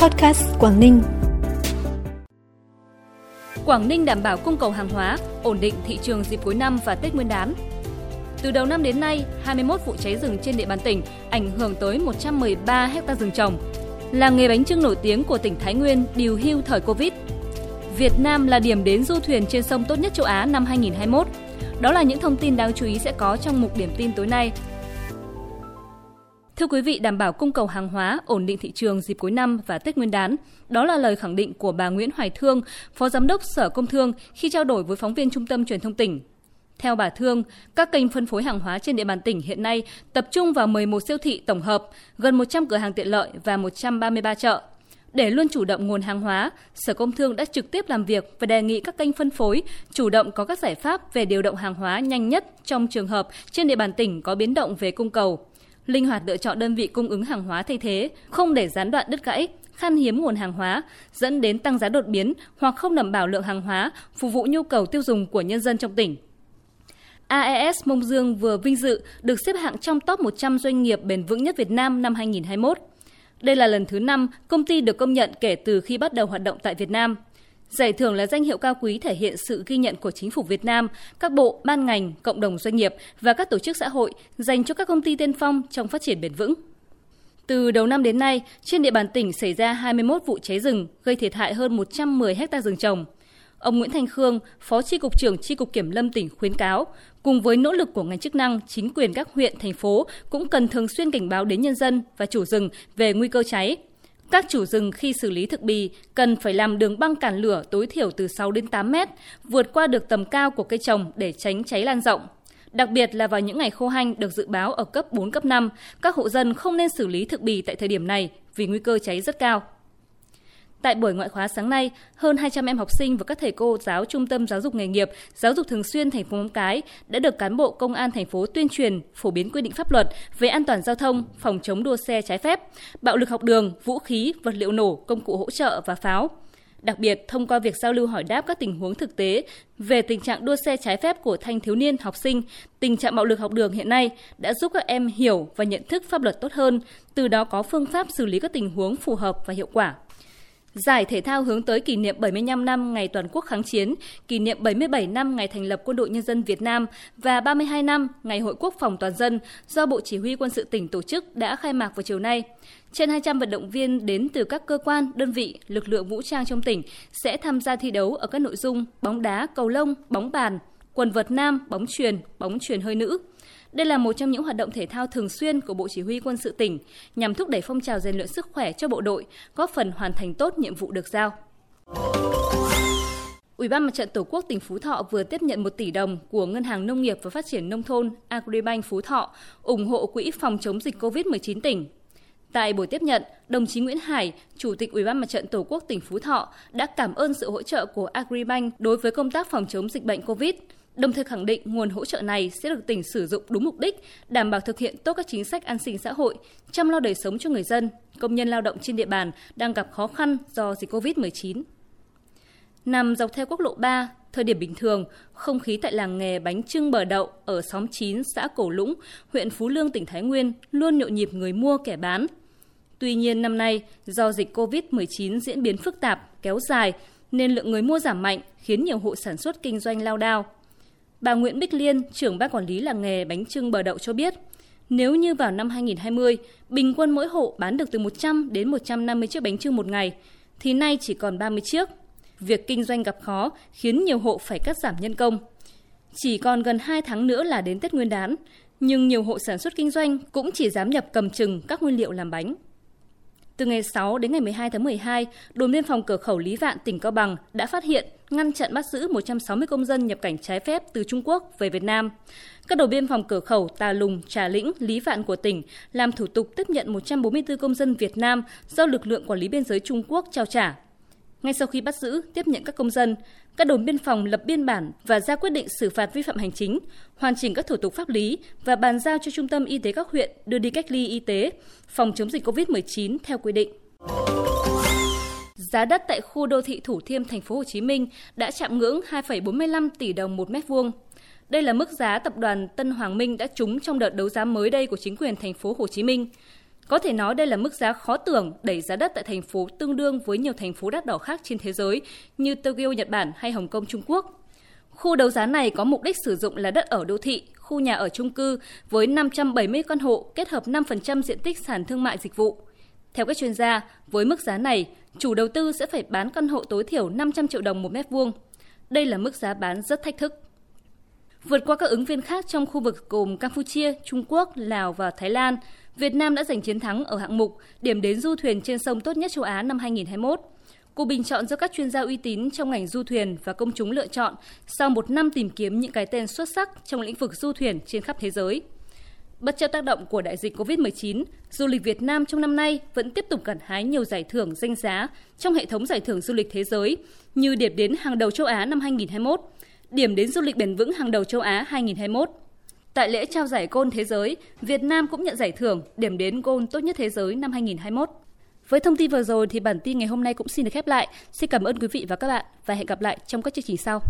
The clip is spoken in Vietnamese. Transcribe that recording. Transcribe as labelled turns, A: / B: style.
A: Podcast Quảng Ninh.
B: Quảng Ninh đảm bảo cung cầu hàng hóa, ổn định thị trường dịp cuối năm và Tết Nguyên đán. Từ đầu năm đến nay, 21 vụ cháy rừng trên địa bàn tỉnh ảnh hưởng tới 113 hecta rừng trồng. Làng nghề bánh trưng nổi tiếng của tỉnh Thái Nguyên điều hưu thời Covid. Việt Nam là điểm đến du thuyền trên sông tốt nhất châu Á năm 2021. Đó là những thông tin đáng chú ý sẽ có trong mục điểm tin tối nay. Thưa quý vị, đảm bảo cung cầu hàng hóa, ổn định thị trường dịp cuối năm và Tết Nguyên đán, đó là lời khẳng định của bà Nguyễn Hoài Thương, Phó Giám đốc Sở Công Thương khi trao đổi với phóng viên Trung tâm Truyền thông tỉnh. Theo bà Thương, các kênh phân phối hàng hóa trên địa bàn tỉnh hiện nay tập trung vào 11 siêu thị tổng hợp, gần 100 cửa hàng tiện lợi và 133 chợ. Để luôn chủ động nguồn hàng hóa, Sở Công Thương đã trực tiếp làm việc và đề nghị các kênh phân phối chủ động có các giải pháp về điều động hàng hóa nhanh nhất trong trường hợp trên địa bàn tỉnh có biến động về cung cầu linh hoạt lựa chọn đơn vị cung ứng hàng hóa thay thế, không để gián đoạn đứt gãy, khan hiếm nguồn hàng hóa, dẫn đến tăng giá đột biến hoặc không đảm bảo lượng hàng hóa phục vụ nhu cầu tiêu dùng của nhân dân trong tỉnh. AES Mông Dương vừa vinh dự được xếp hạng trong top 100 doanh nghiệp bền vững nhất Việt Nam năm 2021. Đây là lần thứ 5 công ty được công nhận kể từ khi bắt đầu hoạt động tại Việt Nam – Giải thưởng là danh hiệu cao quý thể hiện sự ghi nhận của chính phủ Việt Nam, các bộ, ban ngành, cộng đồng doanh nghiệp và các tổ chức xã hội dành cho các công ty tiên phong trong phát triển bền vững. Từ đầu năm đến nay, trên địa bàn tỉnh xảy ra 21 vụ cháy rừng, gây thiệt hại hơn 110 ha rừng trồng. Ông Nguyễn Thanh Khương, Phó Tri Cục trưởng Tri Cục Kiểm lâm tỉnh khuyến cáo, cùng với nỗ lực của ngành chức năng, chính quyền các huyện, thành phố cũng cần thường xuyên cảnh báo đến nhân dân và chủ rừng về nguy cơ cháy, các chủ rừng khi xử lý thực bì cần phải làm đường băng cản lửa tối thiểu từ 6 đến 8 mét, vượt qua được tầm cao của cây trồng để tránh cháy lan rộng. Đặc biệt là vào những ngày khô hanh được dự báo ở cấp 4, cấp 5, các hộ dân không nên xử lý thực bì tại thời điểm này vì nguy cơ cháy rất cao. Tại buổi ngoại khóa sáng nay, hơn 200 em học sinh và các thầy cô giáo Trung tâm Giáo dục nghề nghiệp, Giáo dục thường xuyên thành phố Móng Cái đã được cán bộ công an thành phố tuyên truyền phổ biến quy định pháp luật về an toàn giao thông, phòng chống đua xe trái phép, bạo lực học đường, vũ khí, vật liệu nổ, công cụ hỗ trợ và pháo. Đặc biệt, thông qua việc giao lưu hỏi đáp các tình huống thực tế về tình trạng đua xe trái phép của thanh thiếu niên học sinh, tình trạng bạo lực học đường hiện nay đã giúp các em hiểu và nhận thức pháp luật tốt hơn, từ đó có phương pháp xử lý các tình huống phù hợp và hiệu quả. Giải thể thao hướng tới kỷ niệm 75 năm ngày toàn quốc kháng chiến, kỷ niệm 77 năm ngày thành lập Quân đội Nhân dân Việt Nam và 32 năm ngày Hội Quốc phòng toàn dân do Bộ Chỉ huy Quân sự tỉnh tổ chức đã khai mạc vào chiều nay. Trên 200 vận động viên đến từ các cơ quan, đơn vị, lực lượng vũ trang trong tỉnh sẽ tham gia thi đấu ở các nội dung bóng đá, cầu lông, bóng bàn, quần vợt nam, bóng truyền, bóng truyền hơi nữ. Đây là một trong những hoạt động thể thao thường xuyên của Bộ Chỉ huy Quân sự tỉnh nhằm thúc đẩy phong trào rèn luyện sức khỏe cho bộ đội, góp phần hoàn thành tốt nhiệm vụ được giao. Ủy ban Mặt trận Tổ quốc tỉnh Phú Thọ vừa tiếp nhận 1 tỷ đồng của Ngân hàng Nông nghiệp và Phát triển Nông thôn Agribank Phú Thọ ủng hộ quỹ phòng chống dịch COVID-19 tỉnh. Tại buổi tiếp nhận, đồng chí Nguyễn Hải, Chủ tịch Ủy ban Mặt trận Tổ quốc tỉnh Phú Thọ đã cảm ơn sự hỗ trợ của Agribank đối với công tác phòng chống dịch bệnh COVID đồng thời khẳng định nguồn hỗ trợ này sẽ được tỉnh sử dụng đúng mục đích, đảm bảo thực hiện tốt các chính sách an sinh xã hội, chăm lo đời sống cho người dân, công nhân lao động trên địa bàn đang gặp khó khăn do dịch COVID-19. Nằm dọc theo quốc lộ 3, thời điểm bình thường, không khí tại làng nghề bánh trưng bờ đậu ở xóm 9 xã Cổ Lũng, huyện Phú Lương, tỉnh Thái Nguyên luôn nhộn nhịp người mua kẻ bán. Tuy nhiên năm nay, do dịch COVID-19 diễn biến phức tạp, kéo dài, nên lượng người mua giảm mạnh khiến nhiều hộ sản xuất kinh doanh lao đao. Bà Nguyễn Bích Liên, trưởng ban quản lý làng nghề bánh trưng bờ đậu cho biết, nếu như vào năm 2020, bình quân mỗi hộ bán được từ 100 đến 150 chiếc bánh trưng một ngày, thì nay chỉ còn 30 chiếc. Việc kinh doanh gặp khó khiến nhiều hộ phải cắt giảm nhân công. Chỉ còn gần 2 tháng nữa là đến Tết Nguyên đán, nhưng nhiều hộ sản xuất kinh doanh cũng chỉ dám nhập cầm chừng các nguyên liệu làm bánh. Từ ngày 6 đến ngày 12 tháng 12, đồn biên phòng cửa khẩu Lý Vạn, tỉnh Cao Bằng đã phát hiện, ngăn chặn bắt giữ 160 công dân nhập cảnh trái phép từ Trung Quốc về Việt Nam. Các đồn biên phòng cửa khẩu Tà Lùng, Trà Lĩnh, Lý Vạn của tỉnh làm thủ tục tiếp nhận 144 công dân Việt Nam do lực lượng quản lý biên giới Trung Quốc trao trả. Ngay sau khi bắt giữ, tiếp nhận các công dân, các đồn biên phòng lập biên bản và ra quyết định xử phạt vi phạm hành chính, hoàn chỉnh các thủ tục pháp lý và bàn giao cho Trung tâm Y tế các huyện đưa đi cách ly y tế, phòng chống dịch COVID-19 theo quy định. Giá đất tại khu đô thị Thủ Thiêm, thành phố Hồ Chí Minh đã chạm ngưỡng 2,45 tỷ đồng một mét vuông. Đây là mức giá tập đoàn Tân Hoàng Minh đã trúng trong đợt đấu giá mới đây của chính quyền thành phố Hồ Chí Minh. Có thể nói đây là mức giá khó tưởng đẩy giá đất tại thành phố tương đương với nhiều thành phố đắt đỏ khác trên thế giới như Tokyo, Nhật Bản hay Hồng Kông, Trung Quốc. Khu đấu giá này có mục đích sử dụng là đất ở đô thị, khu nhà ở chung cư với 570 căn hộ kết hợp 5% diện tích sàn thương mại dịch vụ. Theo các chuyên gia, với mức giá này, chủ đầu tư sẽ phải bán căn hộ tối thiểu 500 triệu đồng một mét vuông. Đây là mức giá bán rất thách thức. Vượt qua các ứng viên khác trong khu vực gồm Campuchia, Trung Quốc, Lào và Thái Lan, Việt Nam đã giành chiến thắng ở hạng mục điểm đến du thuyền trên sông tốt nhất châu Á năm 2021. Cuộc bình chọn do các chuyên gia uy tín trong ngành du thuyền và công chúng lựa chọn sau một năm tìm kiếm những cái tên xuất sắc trong lĩnh vực du thuyền trên khắp thế giới. Bất chấp tác động của đại dịch COVID-19, du lịch Việt Nam trong năm nay vẫn tiếp tục gặt hái nhiều giải thưởng danh giá trong hệ thống giải thưởng du lịch thế giới như điểm đến hàng đầu châu Á năm 2021, điểm đến du lịch bền vững hàng đầu châu Á 2021. Tại lễ trao giải Gold Thế giới, Việt Nam cũng nhận giải thưởng điểm đến Gold tốt nhất thế giới năm 2021. Với thông tin vừa rồi thì bản tin ngày hôm nay cũng xin được khép lại. Xin cảm ơn quý vị và các bạn và hẹn gặp lại trong các chương trình sau.